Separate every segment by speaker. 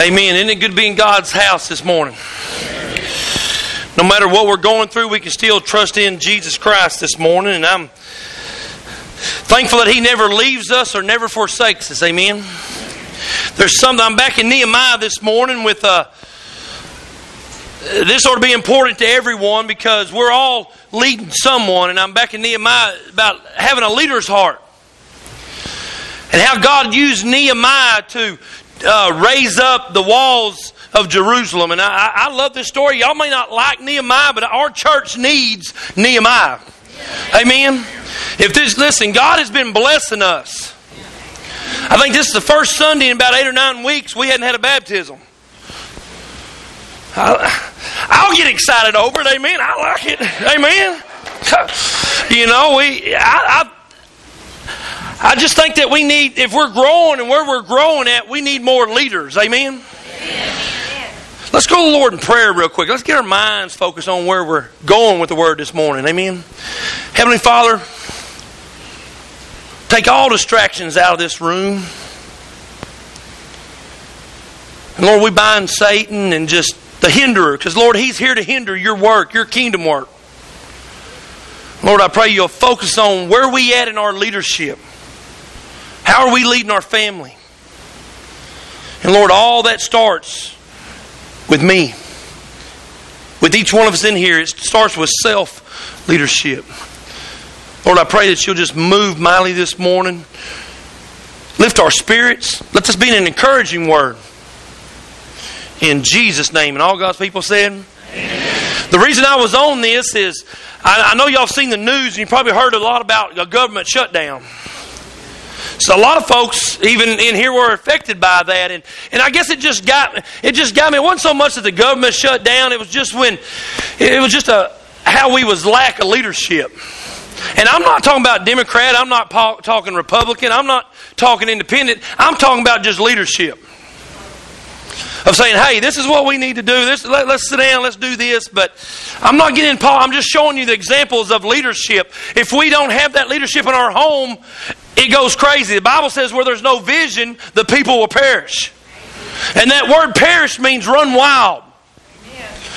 Speaker 1: Amen. Isn't it good to be in God's house this morning? No matter what we're going through, we can still trust in Jesus Christ this morning. And I'm thankful that He never leaves us or never forsakes us. Amen. There's something, I'm back in Nehemiah this morning with, uh, this ought to be important to everyone because we're all leading someone. And I'm back in Nehemiah about having a leader's heart. And how God used Nehemiah to uh, raise up the walls of Jerusalem. And I, I love this story. Y'all may not like Nehemiah, but our church needs Nehemiah. Amen. If this, listen, God has been blessing us. I think this is the first Sunday in about eight or nine weeks we hadn't had a baptism. I, will get excited over it. Amen. I like it. Amen. You know, we. I, I I just think that we need, if we're growing and where we're growing at, we need more leaders. Amen? Amen. Let's go to the Lord in prayer real quick. Let's get our minds focused on where we're going with the Word this morning. Amen? Heavenly Father, take all distractions out of this room. And Lord, we bind Satan and just the hinderer, because Lord, he's here to hinder your work, your kingdom work. Lord, I pray you'll focus on where we at in our leadership. How are we leading our family? And Lord, all that starts with me. With each one of us in here, it starts with self leadership. Lord, I pray that you'll just move mightily this morning. Lift our spirits. Let this be an encouraging word. In Jesus' name. And all God's people said, Amen. The reason I was on this is I, I know y'all seen the news and you probably heard a lot about a government shutdown. So a lot of folks, even in here, were affected by that, and and I guess it just got it just got me. It wasn't so much that the government shut down; it was just when it was just a how we was lack of leadership. And I'm not talking about Democrat. I'm not talking Republican. I'm not talking independent. I'm talking about just leadership of saying, "Hey, this is what we need to do. This let, us sit down. Let's do this." But I'm not getting Paul. I'm just showing you the examples of leadership. If we don't have that leadership in our home, it goes crazy. The Bible says where there's no vision, the people will perish. And that word perish means run wild.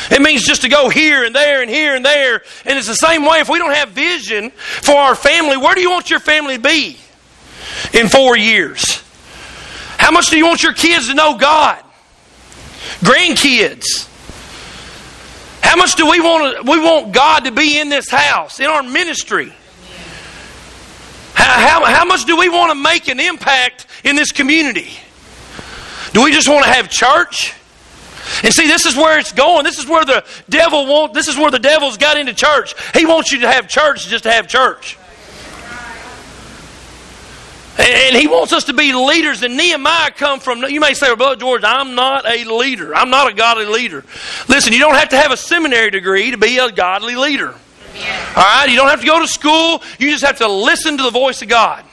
Speaker 1: It means just to go here and there and here and there. And it's the same way if we don't have vision for our family, where do you want your family to be in four years? How much do you want your kids to know God? Grandkids. How much do we want we want God to be in this house, in our ministry? How, how, how much do we want to make an impact in this community? Do we just want to have church? And see, this is where it's going. This is where the devil want. This is where the devil's got into church. He wants you to have church just to have church. And he wants us to be leaders. And Nehemiah come from. You may say, well, Brother George, I'm not a leader. I'm not a godly leader. Listen, you don't have to have a seminary degree to be a godly leader. All right? You don't have to go to school. You just have to listen to the voice of God.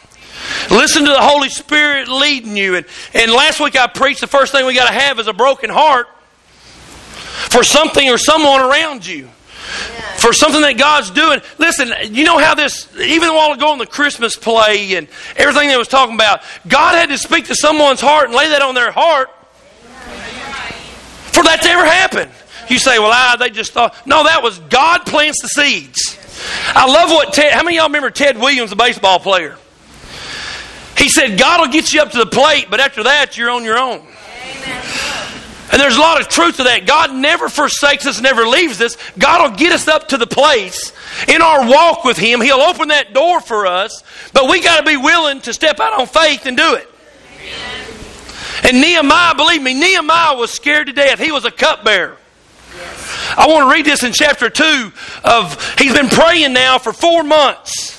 Speaker 1: Listen to the Holy Spirit leading you. And, and last week I preached the first thing we got to have is a broken heart for something or someone around you. For something that God's doing. Listen, you know how this, even a while ago in the Christmas play and everything they was talking about, God had to speak to someone's heart and lay that on their heart for that to ever happen. You say, well, I, they just thought. No, that was God plants the seeds. I love what Ted, how many y'all remember Ted Williams, the baseball player? He said, God will get you up to the plate, but after that, you're on your own. Amen. And there's a lot of truth to that. God never forsakes us, never leaves us. God will get us up to the place in our walk with Him. He'll open that door for us, but we got to be willing to step out on faith and do it. Amen. And Nehemiah, believe me, Nehemiah was scared to death. He was a cupbearer. I want to read this in chapter 2 of he's been praying now for 4 months.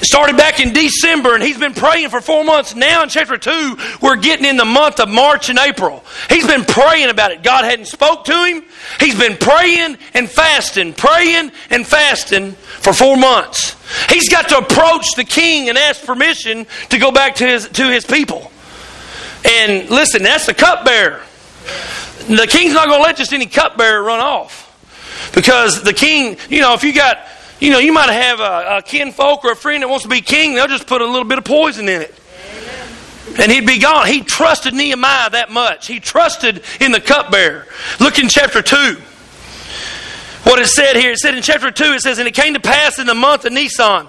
Speaker 1: Started back in December and he's been praying for 4 months. Now in chapter 2, we're getting in the month of March and April. He's been praying about it. God hadn't spoke to him. He's been praying and fasting, praying and fasting for 4 months. He's got to approach the king and ask permission to go back to his to his people. And listen, that's the cupbearer the king's not going to let just any cupbearer run off. Because the king, you know, if you got, you know, you might have a, a kinfolk or a friend that wants to be king, they'll just put a little bit of poison in it. And he'd be gone. He trusted Nehemiah that much. He trusted in the cupbearer. Look in chapter 2. What it said here, it said in chapter 2, it says, And it came to pass in the month of Nisan,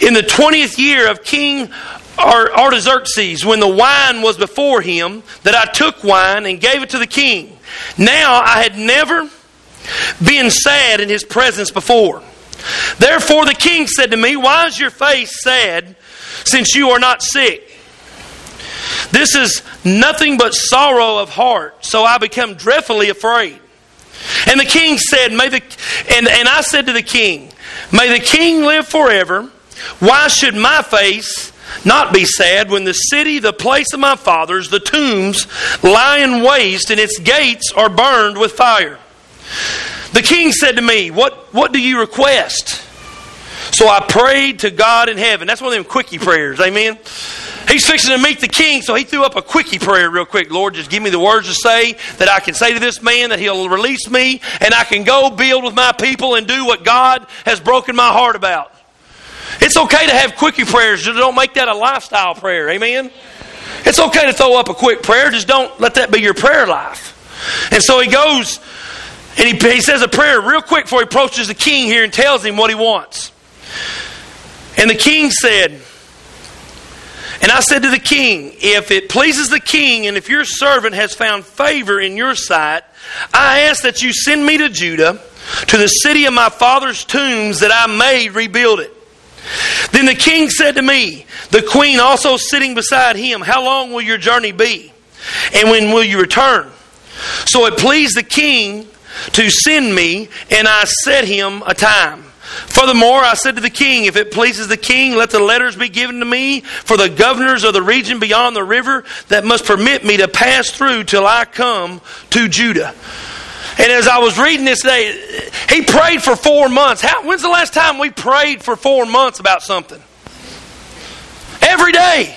Speaker 1: in the 20th year of King Artaxerxes, when the wine was before him, that I took wine and gave it to the king. Now I had never been sad in his presence before. Therefore the king said to me, Why is your face sad, since you are not sick? This is nothing but sorrow of heart, so I become dreadfully afraid. And the king said, May the and, and I said to the king, May the king live forever. Why should my face not be sad when the city, the place of my fathers, the tombs, lie in waste and its gates are burned with fire? The king said to me, What, what do you request? So I prayed to God in heaven. That's one of them quickie prayers. Amen. He's fixing to meet the king, so he threw up a quickie prayer real quick. Lord, just give me the words to say that I can say to this man that he'll release me and I can go build with my people and do what God has broken my heart about. It's okay to have quickie prayers, just don't make that a lifestyle prayer. Amen? It's okay to throw up a quick prayer, just don't let that be your prayer life. And so he goes and he, he says a prayer real quick before he approaches the king here and tells him what he wants. And the king said, and I said to the king, If it pleases the king, and if your servant has found favor in your sight, I ask that you send me to Judah, to the city of my father's tombs, that I may rebuild it. Then the king said to me, the queen also sitting beside him, How long will your journey be? And when will you return? So it pleased the king to send me, and I set him a time. Furthermore, I said to the king, If it pleases the king, let the letters be given to me for the governors of the region beyond the river that must permit me to pass through till I come to Judah. And as I was reading this today, he prayed for four months. How, when's the last time we prayed for four months about something? Every day.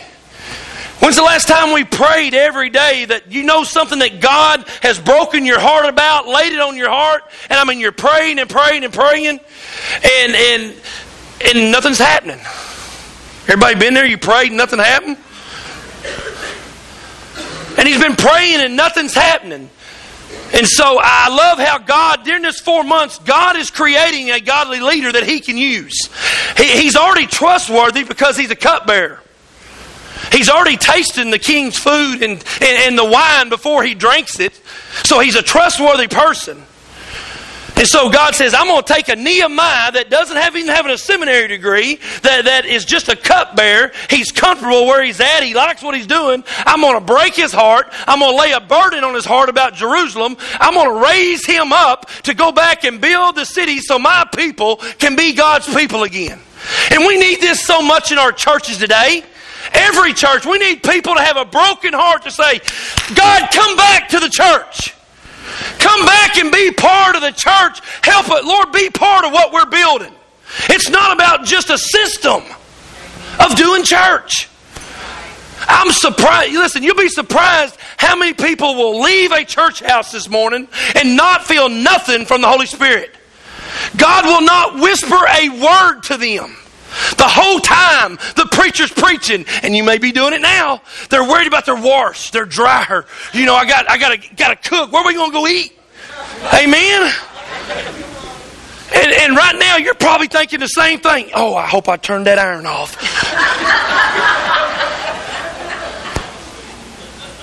Speaker 1: When's the last time we prayed every day that you know something that God has broken your heart about, laid it on your heart, and I mean you're praying and praying and praying, and and and nothing's happening. Everybody been there? You prayed and nothing happened? And he's been praying and nothing's happening. And so I love how God, during this four months, God is creating a godly leader that He can use. He, he's already trustworthy because He's a cupbearer. He's already tasted the king's food and, and, and the wine before he drinks it. So he's a trustworthy person. And so God says, I'm going to take a Nehemiah that doesn't have even having a seminary degree, that, that is just a cupbearer. He's comfortable where he's at. He likes what he's doing. I'm going to break his heart. I'm going to lay a burden on his heart about Jerusalem. I'm going to raise him up to go back and build the city so my people can be God's people again. And we need this so much in our churches today. Every church, we need people to have a broken heart to say, God, come back to the church. Come back and be part of the church. Help it, Lord, be part of what we're building. It's not about just a system of doing church. I'm surprised. Listen, you'll be surprised how many people will leave a church house this morning and not feel nothing from the Holy Spirit. God will not whisper a word to them. The whole time the preacher's preaching, and you may be doing it now, they're worried about their wash, their dryer. You know, I got I gotta gotta cook. Where are we gonna go eat? Amen. And, and right now you're probably thinking the same thing. Oh, I hope I turned that iron off.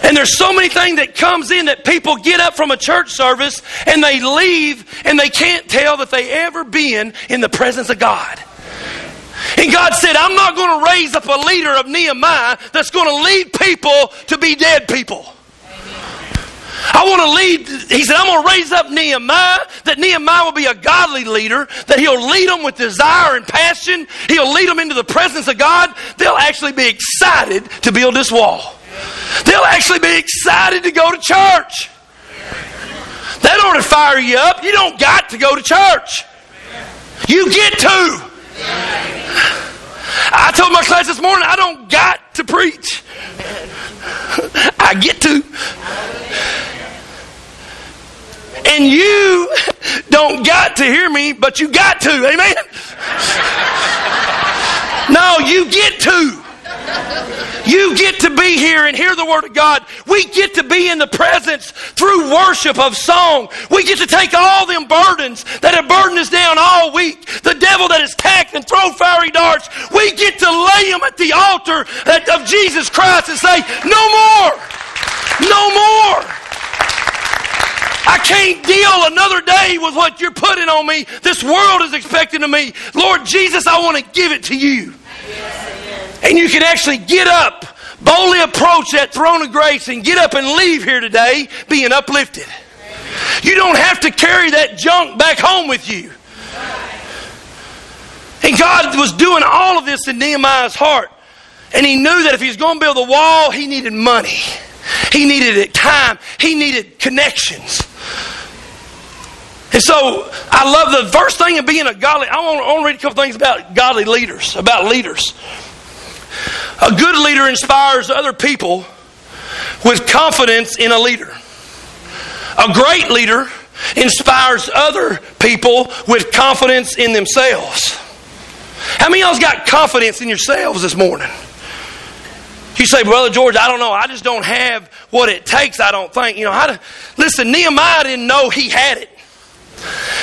Speaker 1: And there's so many things that comes in that people get up from a church service and they leave and they can't tell that they ever been in the presence of God. And God said, I'm not going to raise up a leader of Nehemiah that's going to lead people to be dead people. I want to lead, he said, I'm going to raise up Nehemiah, that Nehemiah will be a godly leader, that he'll lead them with desire and passion. He'll lead them into the presence of God. They'll actually be excited to build this wall. They'll actually be excited to go to church. That ought to fire you up. You don't got to go to church. You get to. I told my class this morning, I don't got to preach. I get to. And you don't got to hear me, but you got to. Amen? No, you get to. You get to be here and hear the Word of God. We get to be in the presence through worship of song. We get to take all them burdens that have burdened us down all week, the devil that has tacked and thrown fiery darts. We get to lay them at the altar of Jesus Christ and say, No more! No more! I can't deal another day with what you're putting on me. This world is expecting of me. Lord Jesus, I want to give it to you. And you can actually get up, boldly approach that throne of grace, and get up and leave here today being uplifted. You don't have to carry that junk back home with you. And God was doing all of this in Nehemiah's heart. And he knew that if he was going to build the wall, he needed money. He needed it time. He needed connections. And so I love the first thing of being a godly. I want, I want to read a couple things about godly leaders, about leaders. A good leader inspires other people with confidence in a leader. A great leader inspires other people with confidence in themselves. How many of y'all's got confidence in yourselves this morning? You say, Brother George, I don't know. I just don't have what it takes, I don't think. You know, how to, listen, Nehemiah didn't know he had it.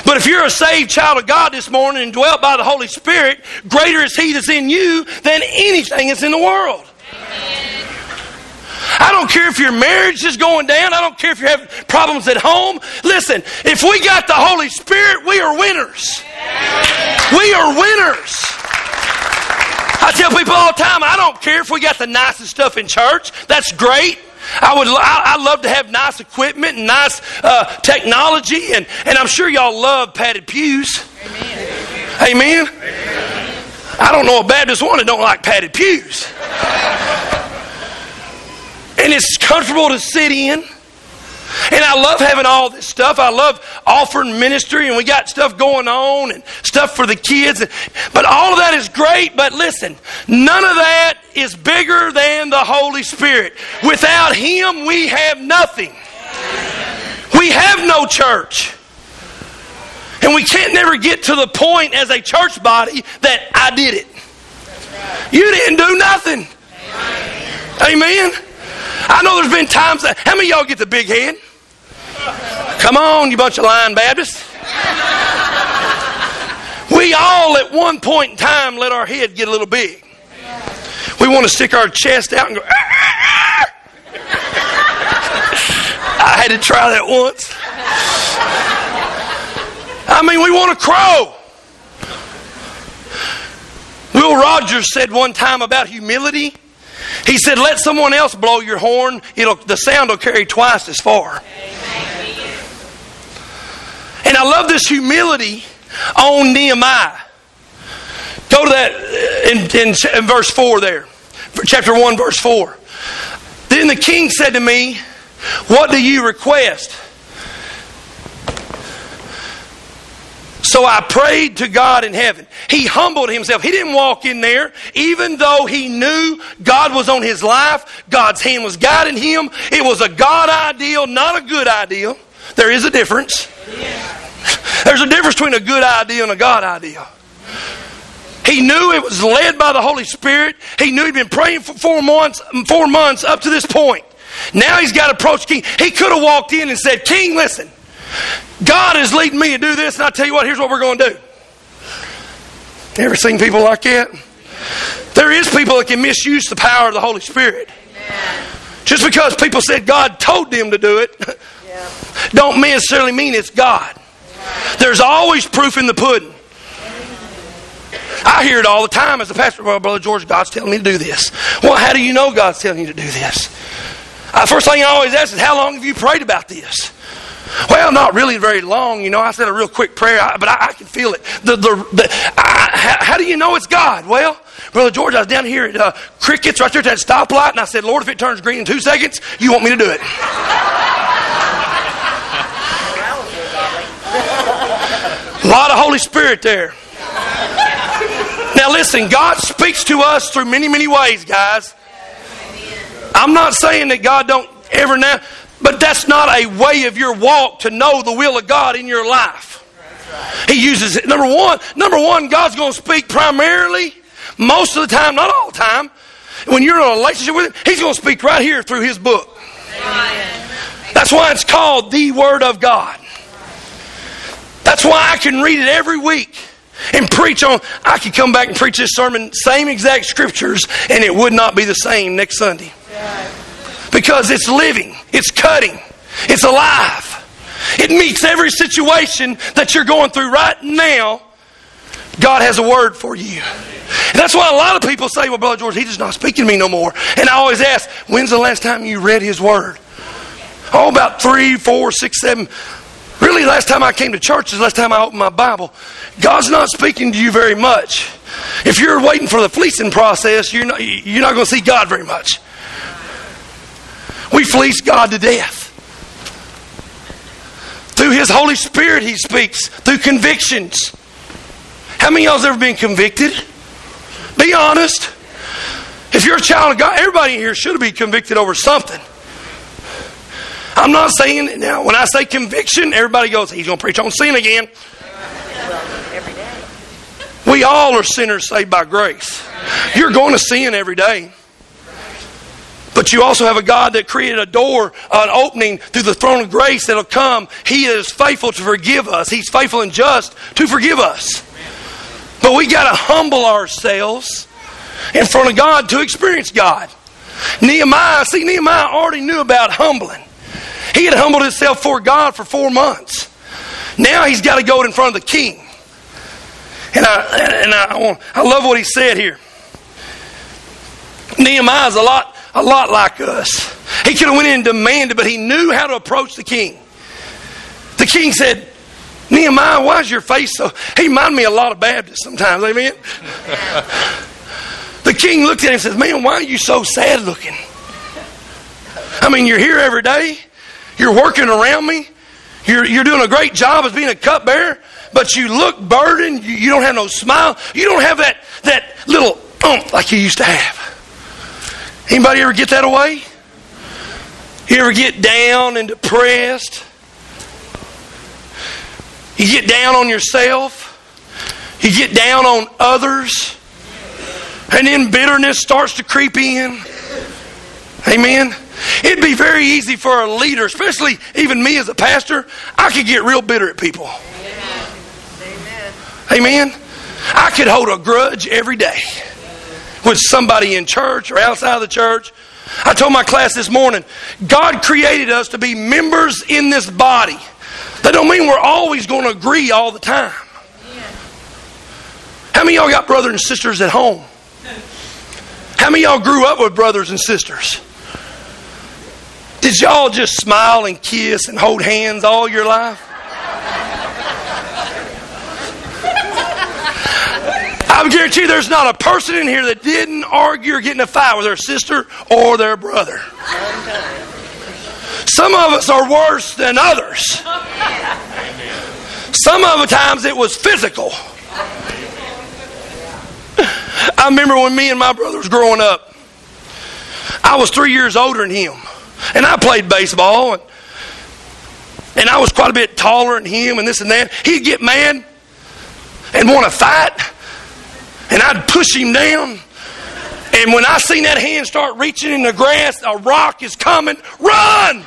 Speaker 1: But if you're a saved child of God this morning and dwelt by the Holy Spirit, greater is He that's in you than anything that's in the world. I don't care if your marriage is going down. I don't care if you're having problems at home. Listen, if we got the Holy Spirit, we are winners. We are winners. I tell people all the time, I don't care if we got the nicest stuff in church. That's great. I would I, I love to have nice equipment and nice uh, technology, and, and I'm sure y'all love padded pews. Amen. Amen. I don't know a Baptist one that don't like padded pews. and it's comfortable to sit in. And I love having all this stuff. I love offering ministry, and we got stuff going on and stuff for the kids. But all of that is great. But listen, none of that is bigger than the Holy Spirit. Without Him, we have nothing. We have no church. And we can't never get to the point as a church body that I did it. You didn't do nothing. Amen. I know there's been times that, how many y'all get the big head? Come on, you bunch of lying Baptists. We all at one point in time let our head get a little big. We want to stick our chest out and go, ah, ah, ah. I had to try that once. I mean, we want to crow. Will Rogers said one time about humility. He said, "Let someone else blow your horn; it'll the sound will carry twice as far." And I love this humility on Nehemiah. Go to that uh, in, in, in verse 4 there. Chapter 1, verse 4. Then the king said to me, What do you request? So I prayed to God in heaven. He humbled himself. He didn't walk in there, even though he knew God was on his life. God's hand was guiding him. It was a God ideal, not a good ideal. There is a difference. There's a difference between a good idea and a God idea. He knew it was led by the Holy Spirit. He knew he'd been praying for four months, four months up to this point. Now he's got to approach King. He could have walked in and said, King, listen, God is leading me to do this, and I tell you what, here's what we're going to do. Ever seen people like that? There is people that can misuse the power of the Holy Spirit. Just because people said God told them to do it, don't necessarily mean it's God. There's always proof in the pudding. I hear it all the time as a pastor. Well, Brother George, God's telling me to do this. Well, how do you know God's telling you to do this? Uh, first thing I always ask is, how long have you prayed about this? Well, not really very long. You know, I said a real quick prayer, but I, I can feel it. The, the, the I, how, how, do you know it's God? Well, Brother George, I was down here at uh, Crickets right there at that stoplight, and I said, Lord, if it turns green in two seconds, you want me to do it. a lot of Holy Spirit there. Now, listen, God speaks to us through many, many ways, guys. I'm not saying that God don't ever now. But that's not a way of your walk to know the will of God in your life. He uses it. Number one, number one, God's going to speak primarily, most of the time, not all the time. when you're in a relationship with Him, He's going to speak right here through His book. Amen. That's why it's called the Word of God. That's why I can read it every week and preach on. I could come back and preach this sermon, same exact scriptures, and it would not be the same next Sunday. Because it's living, it's cutting, it's alive. It meets every situation that you're going through right now. God has a word for you. And that's why a lot of people say, Well, Brother George, he's just not speaking to me no more. And I always ask, When's the last time you read his word? Oh, about three, four, six, seven. Really, last time I came to church is last time I opened my Bible. God's not speaking to you very much. If you're waiting for the fleecing process, you're not, you're not going to see God very much. We fleece God to death. Through His Holy Spirit, He speaks. Through convictions. How many of y'all's ever been convicted? Be honest. If you're a child of God, everybody here should be convicted over something. I'm not saying now when I say conviction, everybody goes, he's going to preach on sin again. We all are sinners saved by grace. You're going to sin every day. But you also have a God that created a door, an opening through the throne of grace that'll come. He is faithful to forgive us. He's faithful and just to forgive us. But we got to humble ourselves in front of God to experience God. Nehemiah, see, Nehemiah already knew about humbling. He had humbled himself before God for four months. Now he's got to go in front of the king. And I and I, I love what he said here. Nehemiah's a lot a lot like us. He could have went in and demanded, but he knew how to approach the king. The king said, Nehemiah, why is your face so? He reminded me a lot of Baptists sometimes, amen? the king looked at him and says, Man, why are you so sad looking? I mean, you're here every day. You're working around me. You're, you're doing a great job as being a cupbearer, but you look burdened. You, you don't have no smile. You don't have that, that little umph like you used to have. Anybody ever get that away? You ever get down and depressed? You get down on yourself. You get down on others. And then bitterness starts to creep in. Amen. It'd be very easy for a leader, especially even me as a pastor, I could get real bitter at people. Amen. Amen. I could hold a grudge every day with somebody in church or outside of the church. I told my class this morning, God created us to be members in this body. That don't mean we're always going to agree all the time. How many y'all got brothers and sisters at home? How many of y'all grew up with brothers and sisters? Did y'all just smile and kiss and hold hands all your life? I guarantee you there's not a person in here that didn't argue or get in a fight with their sister or their brother. Some of us are worse than others. Some of the times it was physical. I remember when me and my brother was growing up. I was three years older than him. And I played baseball, and, and I was quite a bit taller than him, and this and that. He'd get mad and want to fight, and I'd push him down. And when I seen that hand start reaching in the grass, a rock is coming, run!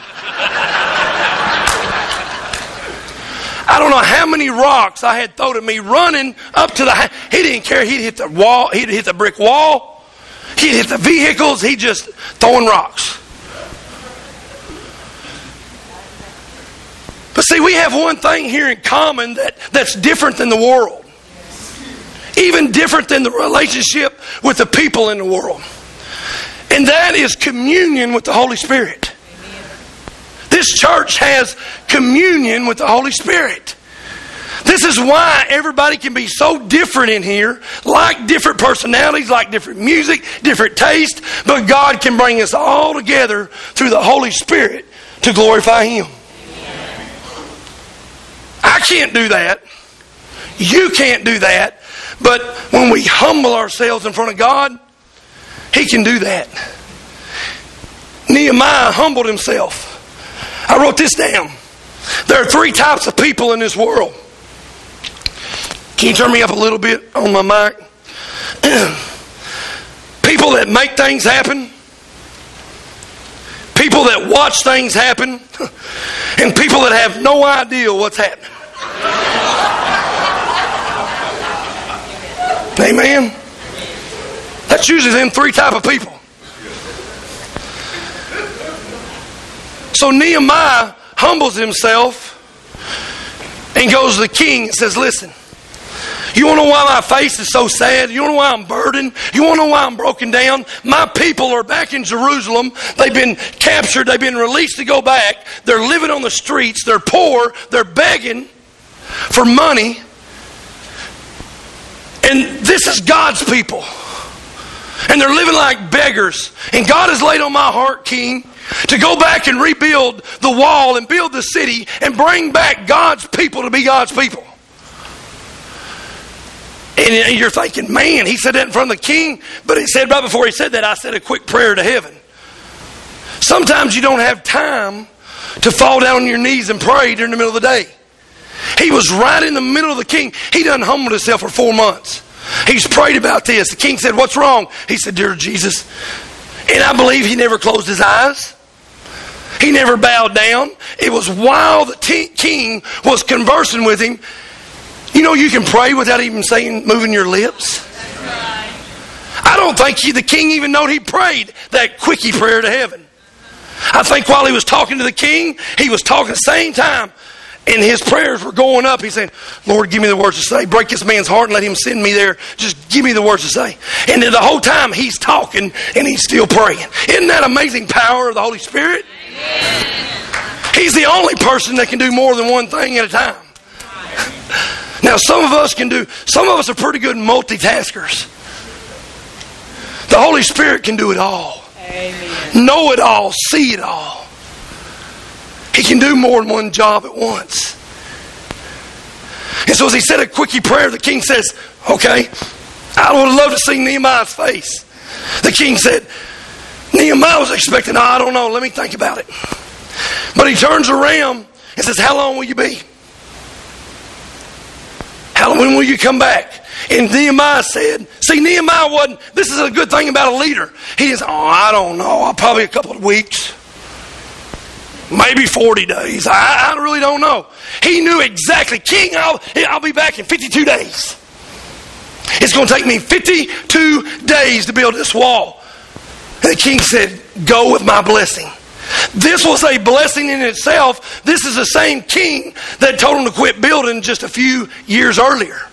Speaker 1: I don't know how many rocks I had thrown at me running up to the. He didn't care. He'd hit the wall. He'd hit the brick wall. He'd hit the vehicles. He just throwing rocks. But see, we have one thing here in common that, that's different than the world. Even different than the relationship with the people in the world. And that is communion with the Holy Spirit. This church has communion with the Holy Spirit. This is why everybody can be so different in here, like different personalities, like different music, different taste, but God can bring us all together through the Holy Spirit to glorify Him. I can't do that. You can't do that. But when we humble ourselves in front of God, He can do that. Nehemiah humbled himself. I wrote this down. There are three types of people in this world. Can you turn me up a little bit on my mic? People that make things happen, people that watch things happen, and people that have no idea what's happening. Amen. That's usually them three type of people. So Nehemiah humbles himself and goes to the king and says, Listen, you want to know why my face is so sad? You want to know why I'm burdened? You want to know why I'm broken down? My people are back in Jerusalem. They've been captured. They've been released to go back. They're living on the streets. They're poor. They're begging for money. And this is God's people. And they're living like beggars. And God has laid on my heart, King, to go back and rebuild the wall and build the city and bring back God's people to be God's people. And you're thinking, man, he said that in front of the king, but he said right before he said that, I said a quick prayer to heaven. Sometimes you don't have time to fall down on your knees and pray during the middle of the day. He was right in the middle of the king. He done humbled himself for four months. He's prayed about this. The king said, What's wrong? He said, Dear Jesus. And I believe he never closed his eyes. He never bowed down. It was while the t- king was conversing with him. You know, you can pray without even saying, moving your lips. I don't think he, the king even knew he prayed that quickie prayer to heaven. I think while he was talking to the king, he was talking at the same time, and his prayers were going up. He's saying, Lord, give me the words to say. Break this man's heart and let him send me there. Just give me the words to say. And then the whole time he's talking and he's still praying. Isn't that amazing power of the Holy Spirit? He's the only person that can do more than one thing at a time. Now, some of us can do, some of us are pretty good multitaskers. The Holy Spirit can do it all. Amen. Know it all, see it all. He can do more than one job at once. And so, as he said a quickie prayer, the king says, Okay, I would love to see Nehemiah's face. The king said, Nehemiah was expecting, oh, I don't know, let me think about it. But he turns around and says, How long will you be? How, when will you come back? And Nehemiah said, See, Nehemiah wasn't, this is a good thing about a leader. He says, Oh, I don't know, probably a couple of weeks. Maybe 40 days. I, I really don't know. He knew exactly, King, I'll, I'll be back in 52 days. It's going to take me 52 days to build this wall. And the king said, Go with my blessing. This was a blessing in itself. This is the same king that told him to quit building just a few years earlier.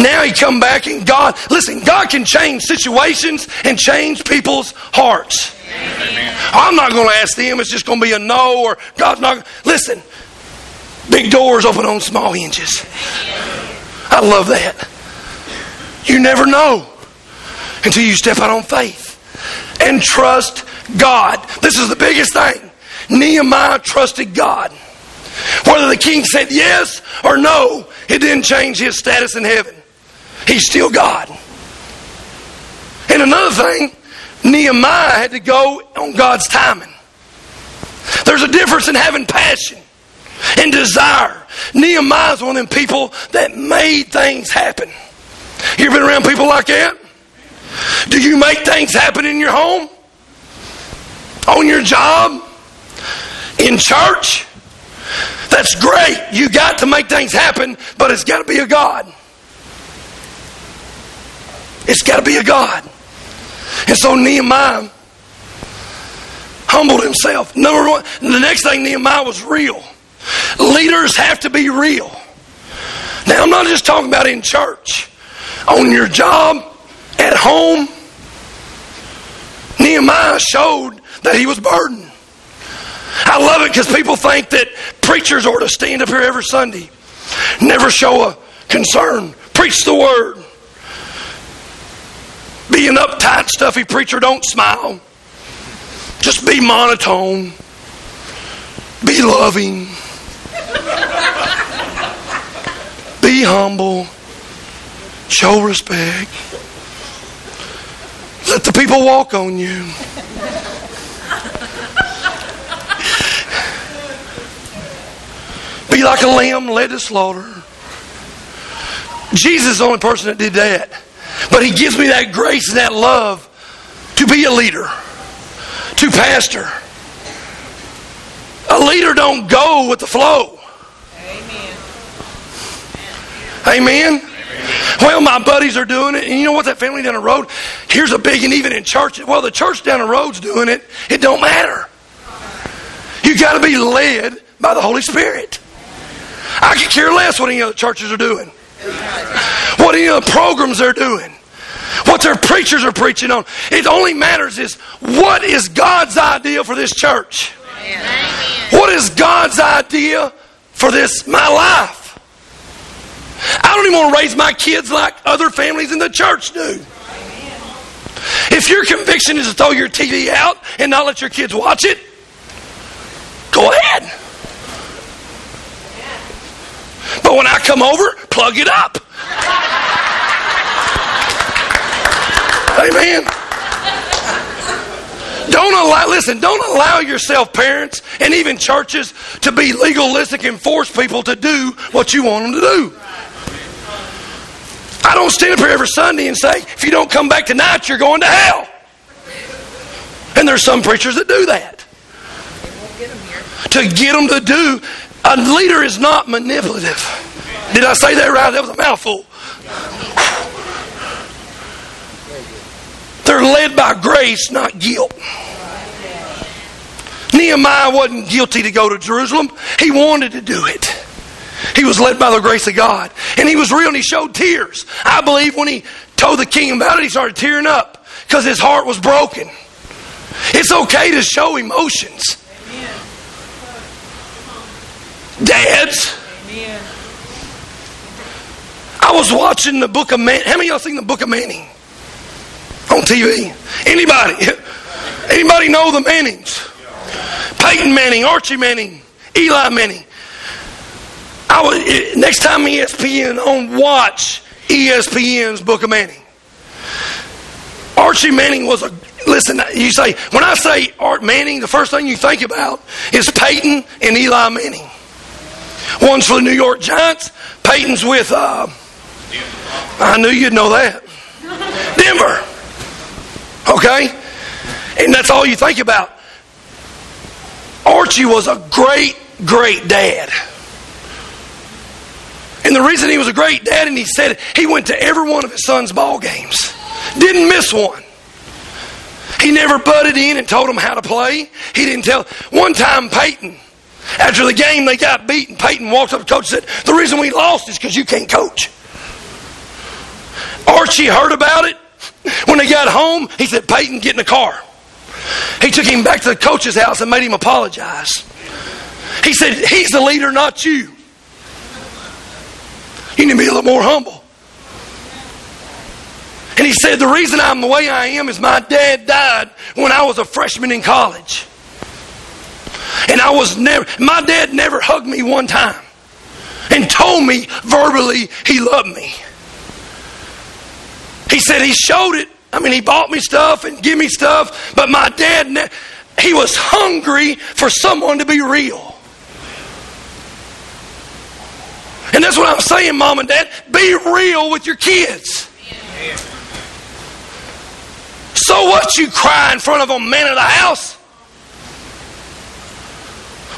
Speaker 1: Now he come back and God, listen, God can change situations and change people's hearts. Amen. I'm not going to ask them. It's just going to be a no or God's not. Listen, big doors open on small hinges. I love that. You never know until you step out on faith and trust God. This is the biggest thing. Nehemiah trusted God. Whether the king said yes or no, it didn't change his status in heaven. He's still God. And another thing, Nehemiah had to go on God's timing. There's a difference in having passion and desire. Nehemiah's one of them people that made things happen. You ever been around people like that? Do you make things happen in your home? On your job? In church? That's great. You got to make things happen, but it's got to be a God. It's got to be a God. And so Nehemiah humbled himself. Number one, the next thing, Nehemiah was real. Leaders have to be real. Now, I'm not just talking about in church, on your job, at home, Nehemiah showed that he was burdened. I love it because people think that preachers ought to stand up here every Sunday, never show a concern, preach the word. Be an uptight, stuffy preacher, don't smile. Just be monotone. Be loving. be humble. Show respect. Let the people walk on you. Be like a lamb led to slaughter. Jesus is the only person that did that. But He gives me that grace and that love to be a leader, to pastor. A leader don't go with the flow. Amen. Amen. Well, my buddies are doing it, and you know what? That family down the road. Here's a big, and even in church. Well, the church down the road's doing it. It don't matter. You got to be led by the Holy Spirit. I could care less what any other churches are doing, what any the programs they're doing, what their preachers are preaching on. It only matters is what is God's idea for this church. What is God's idea for this my life? I don't even want to raise my kids like other families in the church do. If your conviction is to throw your TV out and not let your kids watch it, go ahead. But when I come over, plug it up. Amen. Don't allow, listen, don't allow yourself, parents, and even churches, to be legalistic and force people to do what you want them to do. I don't stand up here every Sunday and say, if you don't come back tonight, you're going to hell. And there's some preachers that do that. To get them to do, a leader is not manipulative. Did I say that right? That was a mouthful. They're led by grace, not guilt. Nehemiah wasn't guilty to go to Jerusalem. He wanted to do it. He was led by the grace of God. And he was real and he showed tears. I believe when he told the king about it, he started tearing up because his heart was broken. It's okay to show emotions. Amen. Dads. I was watching the book of Man. How many of y'all seen the book of Manning? On TV? Anybody? Anybody know the Mannings? Peyton Manning, Archie Manning, Eli Manning. I was, next time ESPN on, watch ESPN's Book of Manning. Archie Manning was a listen. You say when I say Art Manning, the first thing you think about is Peyton and Eli Manning. One's for the New York Giants. Peyton's with. Uh, I knew you'd know that. Denver. Okay, and that's all you think about. Archie was a great, great dad. And the reason he was a great dad, and he said he went to every one of his son's ball games, didn't miss one. He never butted in and told him how to play. He didn't tell. One time, Peyton, after the game they got beaten, Peyton walked up to coach and said, The reason we lost is because you can't coach. Archie heard about it. When they got home, he said, Peyton, get in the car. He took him back to the coach's house and made him apologize. He said, He's the leader, not you. You need to be a little more humble. And he said, The reason I'm the way I am is my dad died when I was a freshman in college. And I was never, my dad never hugged me one time and told me verbally he loved me. He said he showed it. I mean, he bought me stuff and give me stuff, but my dad, he was hungry for someone to be real. And that's what I'm saying, mom and dad. Be real with your kids. So what you cry in front of a man of the house?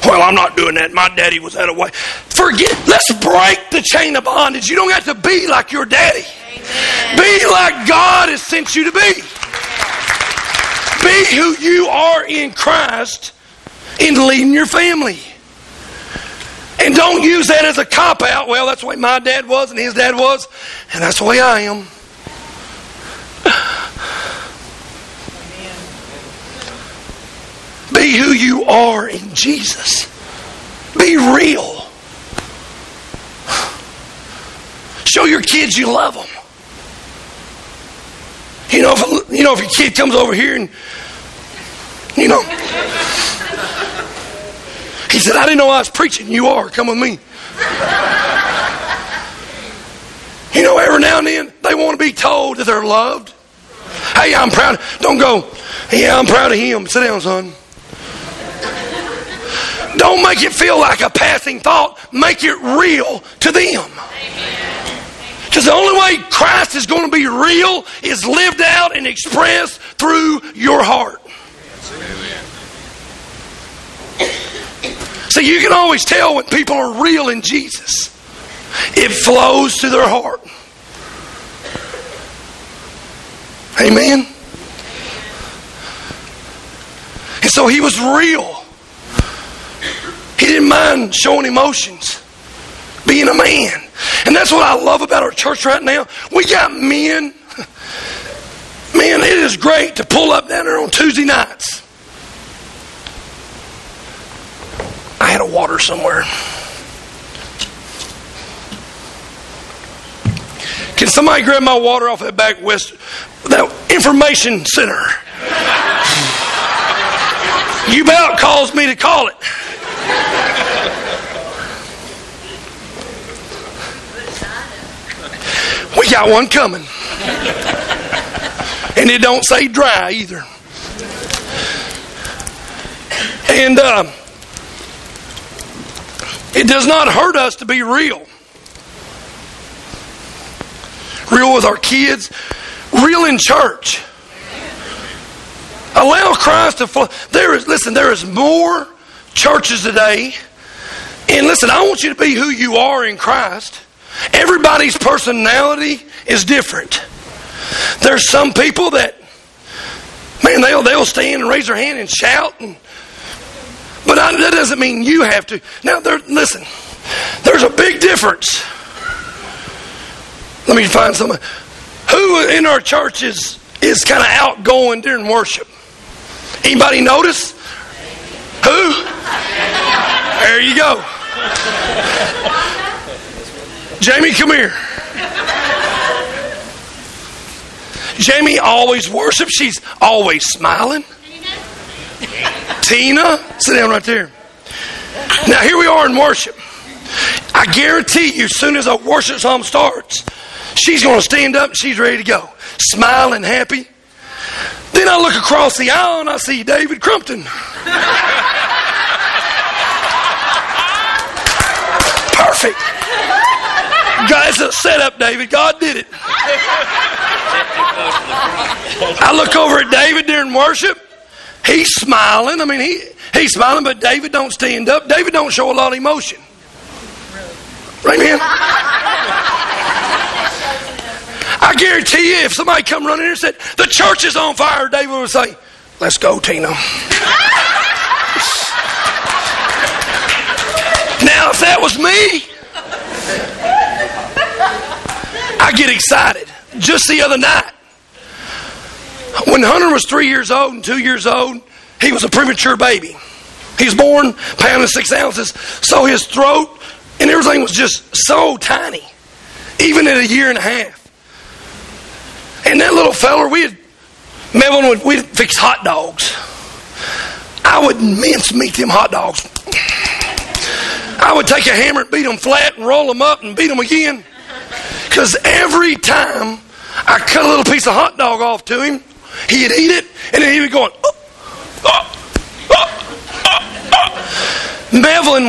Speaker 1: Well, I'm not doing that. My daddy was that way. Forget. Let's break the chain of bondage. You don't have to be like your daddy. Amen. Be like God has sent you to be. Be who you are in Christ in leading your family. And don't use that as a cop out. Well, that's the way my dad was and his dad was, and that's the way I am. Be who you are in Jesus. Be real. Show your kids you love them. You know, if, you know, if your kid comes over here and, you know, he said, I didn't know I was preaching. You are. Come with me. You know, every now and then they want to be told that they're loved. Hey, I'm proud. Don't go, yeah, I'm proud of him. Sit down, son. Don't make it feel like a passing thought. Make it real to them. Because the only way Christ is going to be real is lived out and expressed through your heart. So you can always tell when people are real in Jesus. It flows to their heart. Amen. And so he was real. He didn't mind showing emotions, being a man. And that's what I love about our church right now. We got men. Man, it is great to pull up down there on Tuesday nights. I had a water somewhere. Can somebody grab my water off that back west that information center? You about caused me to call it. We got one coming. And it don't say dry either. And uh, it does not hurt us to be real. Real with our kids, real in church. Allow Christ to flow. There is, listen, there is more churches today. And listen, I want you to be who you are in Christ. Everybody's personality is different. There's some people that, man, they'll, they'll stand and raise their hand and shout. And, but I, that doesn't mean you have to. Now, there, listen, there's a big difference. Let me find someone. Who in our churches is, is kind of outgoing during worship? Anybody notice? Who? There you go. Jamie, come here. Jamie always worships. She's always smiling. Tina, sit down right there. Now, here we are in worship. I guarantee you, as soon as a worship song starts, she's going to stand up she's ready to go, smiling, happy. Then I look across the aisle and I see David Crumpton. Perfect. Guys, a setup, David. God did it. I look over at David during worship. He's smiling. I mean, he, he's smiling, but David don't stand up. David don't show a lot of emotion. Man? I guarantee you, if somebody come running here and said, the church is on fire, David would say, let's go, Tina. now, if that was me, I get excited. Just the other night, when Hunter was three years old and two years old, he was a premature baby. He was born pound and six ounces, so his throat and everything was just so tiny, even at a year and a half. And that little feller, we had, Melvin would we'd fix hot dogs. I would mince meat them hot dogs. I would take a hammer and beat them flat and roll them up and beat them again. Because every time I cut a little piece of hot dog off to him, he'd eat it and then he would go, oh, oh, oh,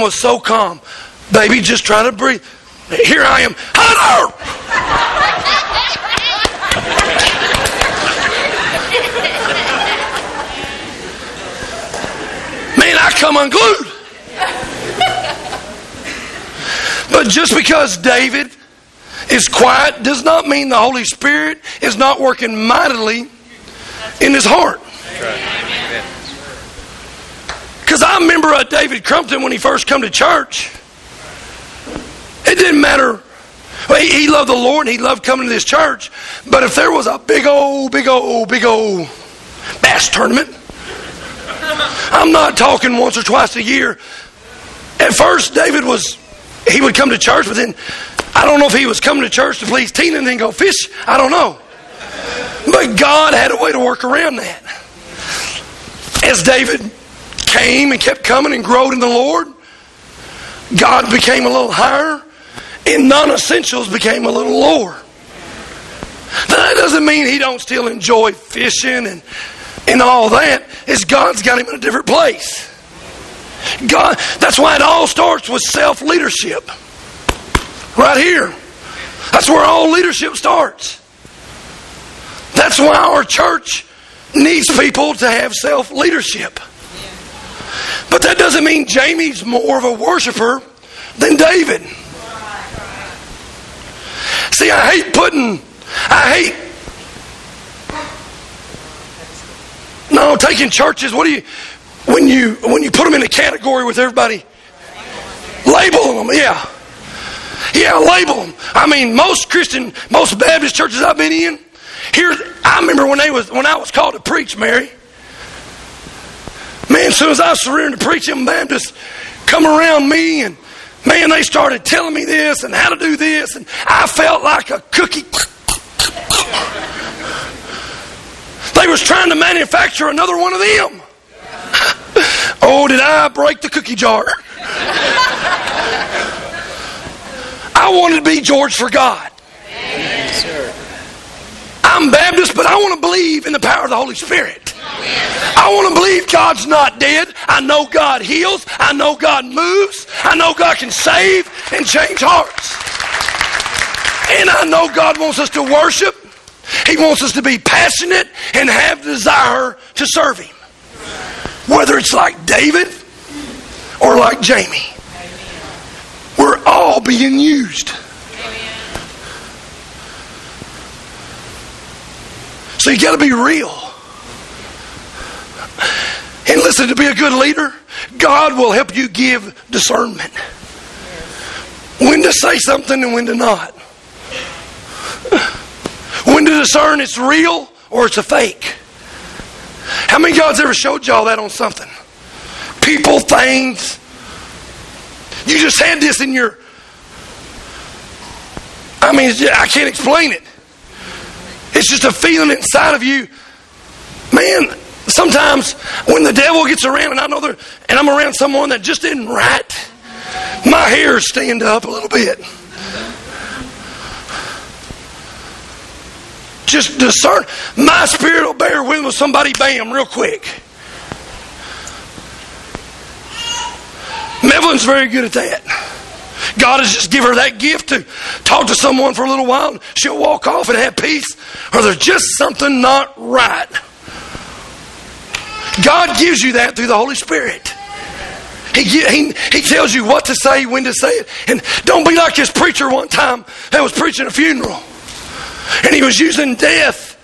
Speaker 1: was so calm. Baby, just try to breathe. Here I am. Hunter! Man, I come unglued. but just because David is quiet does not mean the Holy Spirit is not working mightily in his heart. Because I remember uh, David Crumpton when he first come to church. It didn't matter. He, he loved the Lord and he loved coming to this church. But if there was a big old, big old, big old bass tournament, I'm not talking once or twice a year. At first, David was, he would come to church, but then I don't know if he was coming to church to please Tina and then go fish. I don't know. But God had a way to work around that. As David came and kept coming and growed in the Lord, God became a little higher and non-essentials became a little lower. that doesn't mean he don't still enjoy fishing and, and all that is God's got him in a different place. God, that's why it all starts with self-leadership. Right here. That's where all leadership starts. That's why our church needs people to have self leadership. But that doesn't mean Jamie's more of a worshiper than David. See, I hate putting, I hate, no, taking churches. What do you, when you when you put them in a category with everybody, label them. Yeah, yeah, label them. I mean, most Christian, most Baptist churches I've been in, here, I remember when they was when I was called to preach, Mary. Man, as soon as I surrendered to preach, them Baptists come around me and man, they started telling me this and how to do this, and I felt like a cookie. They was trying to manufacture another one of them. oh, did I break the cookie jar? I wanted to be George for God. I'm Baptist, but I want to believe in the power of the Holy Spirit. I want to believe God's not dead. I know God heals. I know God moves. I know God can save and change hearts. And I know God wants us to worship. He wants us to be passionate and have desire to serve Him. Whether it's like David or like Jamie, we're all being used. So you got to be real. And listen, to be a good leader, God will help you give discernment. When to say something and when to not. When to discern it's real or it's a fake. How many God's ever showed y'all that on something? People, things. You just had this in your. I mean, I can't explain it. It's just a feeling inside of you. Man, sometimes when the devil gets around and I know there and I'm around someone that just isn't right, my hairs stand up a little bit. Just discern. My spirit will bear witness with somebody, bam, real quick. Evelyn's very good at that. God has just given her that gift to talk to someone for a little while. And she'll walk off and have peace, or there's just something not right. God gives you that through the Holy Spirit. He, he, he tells you what to say, when to say it. And don't be like this preacher one time that was preaching a funeral. And he was using death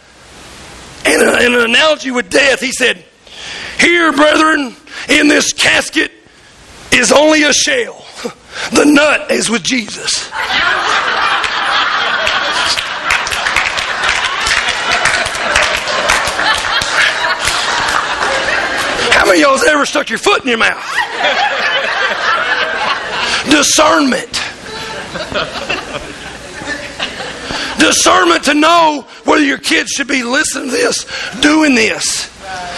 Speaker 1: in, an analogy with death. He said, Here, brethren, in this casket is only a shell. The nut is with Jesus. How many of y'all's ever stuck your foot in your mouth? Discernment. Discernment to know whether your kids should be listening to this, doing this.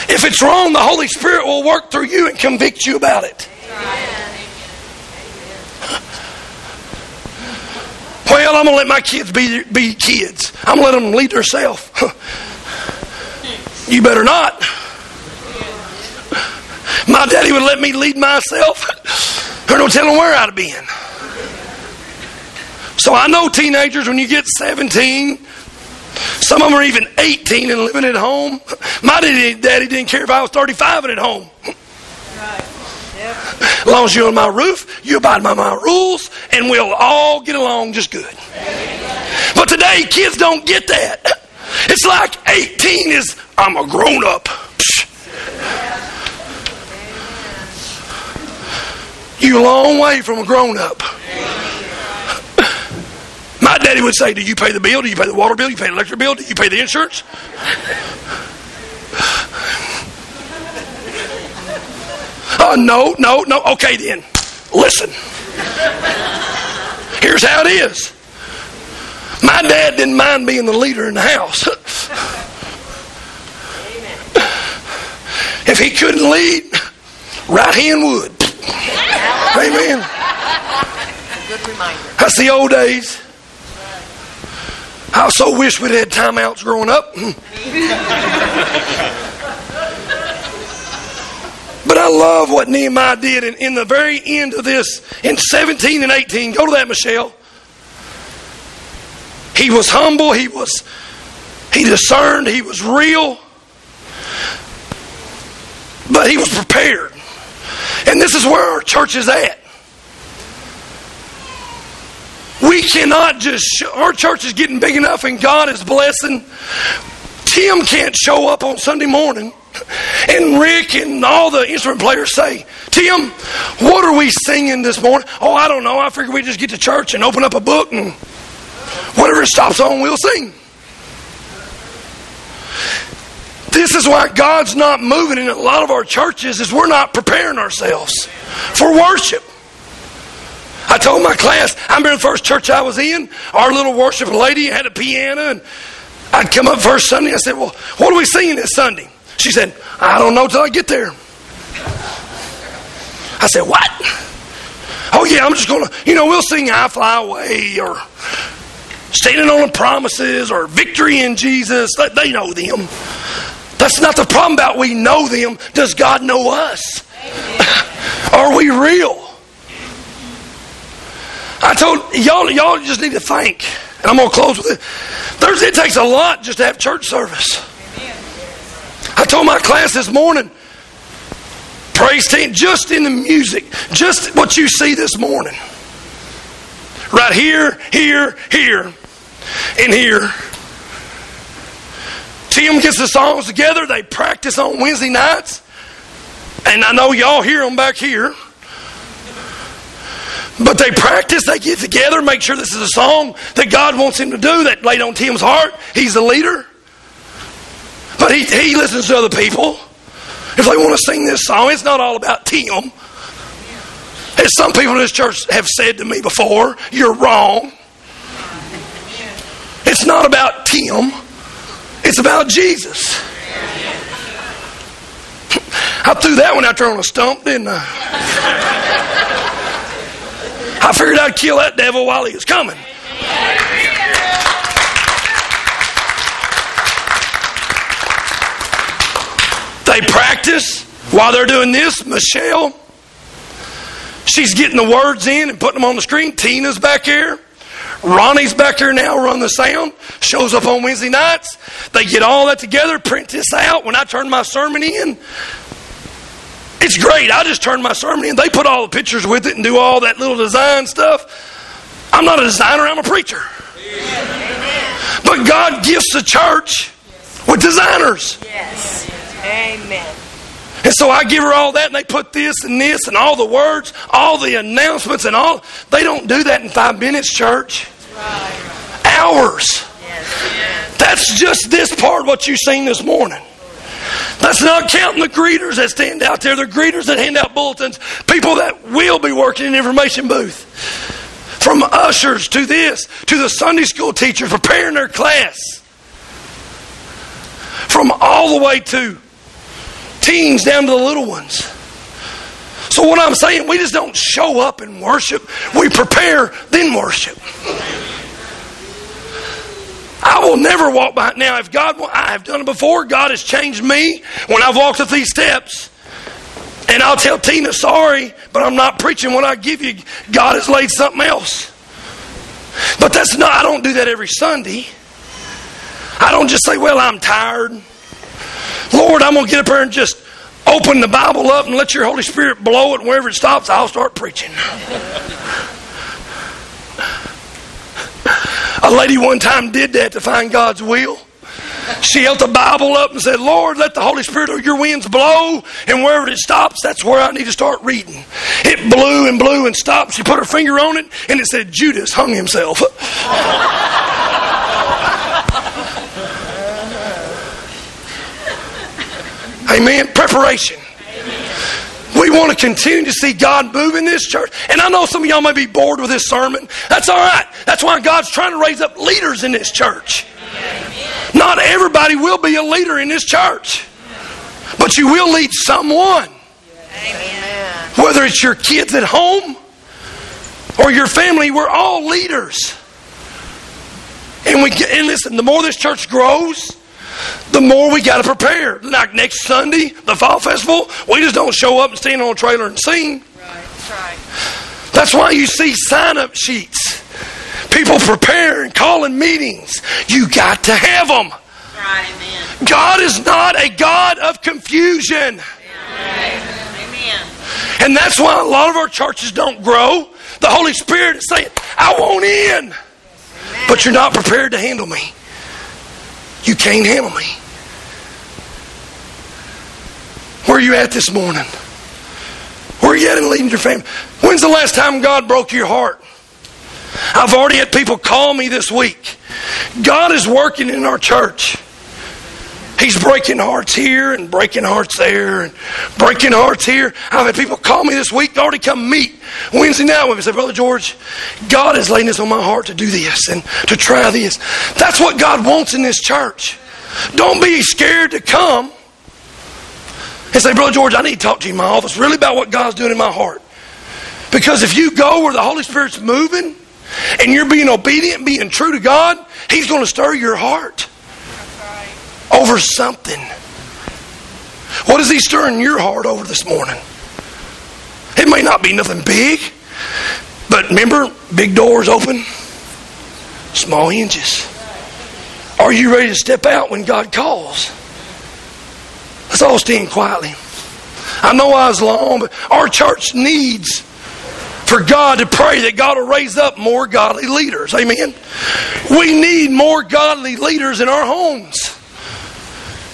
Speaker 1: If it's wrong, the Holy Spirit will work through you and convict you about it. Well, I'm going to let my kids be, be kids. I'm going to let them lead themselves. you better not. My daddy would let me lead myself. There's no telling where I'd have been. So I know teenagers, when you get 17, some of them are even 18 and living at home. My daddy, daddy didn't care if I was 35 and at home. As long as you're on my roof, you abide by my rules, and we'll all get along just good. But today, kids don't get that. It's like 18 is, I'm a grown up. You're a long way from a grown up. Daddy would say, Do you pay the bill? Do you pay the water bill? Do you pay the electric bill? Do you pay the insurance? Uh, no, no, no. Okay, then. Listen. Here's how it is. My dad didn't mind being the leader in the house. if he couldn't lead, right hand would. Amen. That's the old days. I so wish we'd had timeouts growing up. But I love what Nehemiah did in, in the very end of this, in 17 and 18. Go to that, Michelle. He was humble. He was he discerned. He was real. But he was prepared. And this is where our church is at. We cannot just, our church is getting big enough and God is blessing. Tim can't show up on Sunday morning and Rick and all the instrument players say, Tim, what are we singing this morning? Oh, I don't know. I figure we just get to church and open up a book and whatever stops on, we'll sing. This is why God's not moving in a lot of our churches is we're not preparing ourselves for worship. I told my class, I remember the first church I was in, our little worship lady had a piano and I'd come up first Sunday. I said, Well, what are we singing this Sunday? She said, I don't know till I get there. I said, What? Oh, yeah, I'm just going to, you know, we'll sing I Fly Away or Standing on the Promises or Victory in Jesus. They know them. That's not the problem about we know them. Does God know us? Are we real? I told y'all, y'all just need to think, and I'm gonna close with it. There's, it takes a lot just to have church service. I told my class this morning, praise team, just in the music, just what you see this morning, right here, here, here, and here. Tim gets the songs together. They practice on Wednesday nights. And I know y'all hear them back here. But they practice, they get together, make sure this is a song that God wants him to do that laid on Tim's heart. He's the leader. But he, he listens to other people. If they want to sing this song, it's not all about Tim. As some people in this church have said to me before, you're wrong. It's not about Tim. It's about Jesus. I threw that one out there on a stump, didn't I? I figured I'd kill that devil while he was coming. They practice while they're doing this. Michelle, she's getting the words in and putting them on the screen. Tina's back here. Ronnie's back here now, run the sound, shows up on Wednesday nights. They get all that together, print this out. When I turn my sermon in, it's great. I just turn my sermon in. They put all the pictures with it and do all that little design stuff. I'm not a designer, I'm a preacher. But God gifts the church with designers.
Speaker 2: Yes. Amen.
Speaker 1: And so I give her all that, and they put this and this and all the words, all the announcements, and all. They don't do that in five minutes, church. Right. Hours. Yes. That's just this part what you've seen this morning. That's not counting the greeters that stand out there, the greeters that hand out bulletins, people that will be working in information booth. From ushers to this, to the Sunday school teachers preparing their class. From all the way to teens down to the little ones. So, what I'm saying, we just don't show up and worship. We prepare, then worship. I will never walk by. Now, if God, I have done it before, God has changed me when I've walked up these steps. And I'll tell Tina, sorry, but I'm not preaching what I give you. God has laid something else. But that's not, I don't do that every Sunday. I don't just say, well, I'm tired. Lord, I'm going to get up here and just open the Bible up and let your Holy Spirit blow it. Wherever it stops, I'll start preaching. A lady one time did that to find God's will. She held the Bible up and said, Lord, let the Holy Spirit of your winds blow, and wherever it stops, that's where I need to start reading. It blew and blew and stopped. She put her finger on it, and it said, Judas hung himself. Amen. Preparation. We want to continue to see God move in this church. And I know some of y'all may be bored with this sermon. That's all right. That's why God's trying to raise up leaders in this church. Not everybody will be a leader in this church, but you will lead someone. Whether it's your kids at home or your family, we're all leaders. And we and listen, the more this church grows, the more we got to prepare. Like next Sunday, the fall festival, we just don't show up and stand on a trailer and sing.
Speaker 2: Right, that's right.
Speaker 1: That's why you see sign up sheets. people preparing, calling meetings. You got to have them.
Speaker 2: Right, amen.
Speaker 1: God is not a God of confusion.
Speaker 2: Amen.
Speaker 1: And that's why a lot of our churches don't grow. The Holy Spirit is saying, I want in. But you're not prepared to handle me. You can't handle me. Where are you at this morning? Where are you at in leading your family? When's the last time God broke your heart? I've already had people call me this week. God is working in our church. He's breaking hearts here and breaking hearts there and breaking hearts here. I've had people call me this week, already come meet Wednesday night with me. Say, Brother George, God is laying this on my heart to do this and to try this. That's what God wants in this church. Don't be scared to come and say, Brother George, I need to talk to you in my office really about what God's doing in my heart. Because if you go where the Holy Spirit's moving and you're being obedient, being true to God, He's going to stir your heart over something. What is He stirring your heart over this morning? It may not be nothing big, but remember, big doors open, small hinges. Are you ready to step out when God calls? Let's all stand quietly. I know I was long, but our church needs for God to pray that God will raise up more godly leaders. Amen. We need more godly leaders in our homes.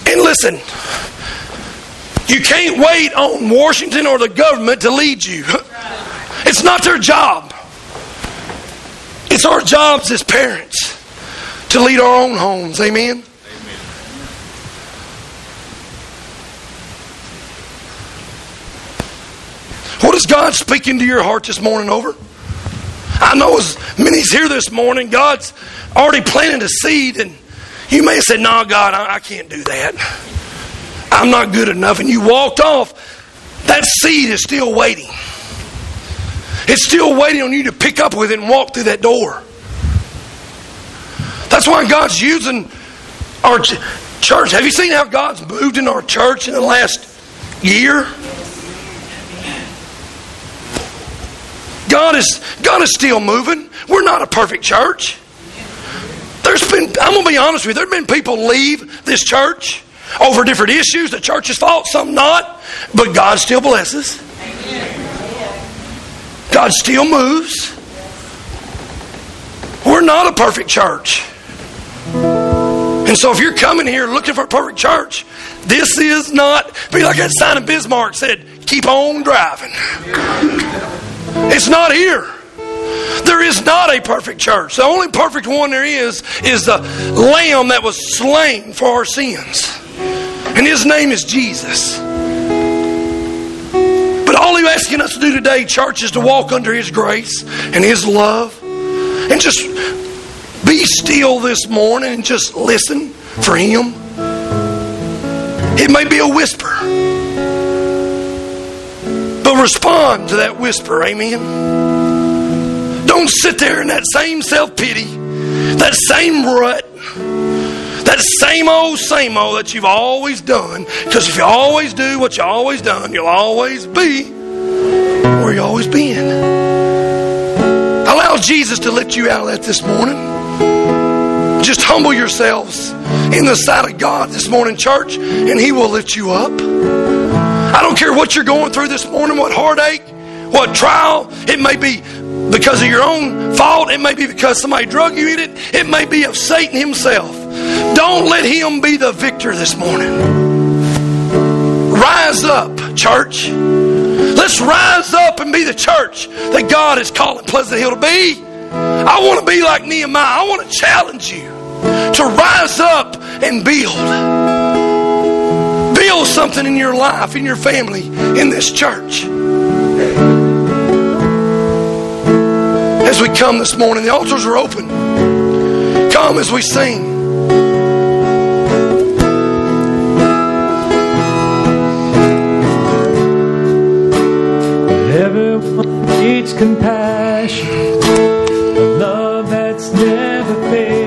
Speaker 1: And listen, you can't wait on Washington or the government to lead you. It's not their job. It's our jobs as parents to lead our own homes. Amen. What is God speaking to your heart this morning over? I know as many's here this morning, God's already planted a seed, and you may have said, No, God, I, I can't do that. I'm not good enough. And you walked off. That seed is still waiting. It's still waiting on you to pick up with it and walk through that door. That's why God's using our ch- church. Have you seen how God's moved in our church in the last year? God is God is still moving. We're not a perfect church. There's been I'm gonna be honest with you, there've been people leave this church over different issues. The church's fault, some not, but God still blesses. God still moves. We're not a perfect church. And so if you're coming here looking for a perfect church, this is not be like that sign in Bismarck said, keep on driving. It's not here. There is not a perfect church. The only perfect one there is is the lamb that was slain for our sins. And his name is Jesus. But all he's asking us to do today, church, is to walk under his grace and his love and just be still this morning and just listen for him. It may be a whisper. But respond to that whisper, amen. Don't sit there in that same self pity, that same rut, that same old, same old that you've always done. Because if you always do what you always done, you'll always be where you always been. Allow Jesus to lift you out of that this morning. Just humble yourselves in the sight of God this morning, church, and He will lift you up. I don't care what you're going through this morning, what heartache, what trial. It may be because of your own fault. It may be because somebody drug you in it. It may be of Satan himself. Don't let him be the victor this morning. Rise up, church. Let's rise up and be the church that God is calling Pleasant Hill to be. I want to be like Nehemiah. I want to challenge you to rise up and build build something in your life, in your family, in this church. As we come this morning, the altars are open. Come as we sing.
Speaker 3: Everyone needs compassion, a love that's never.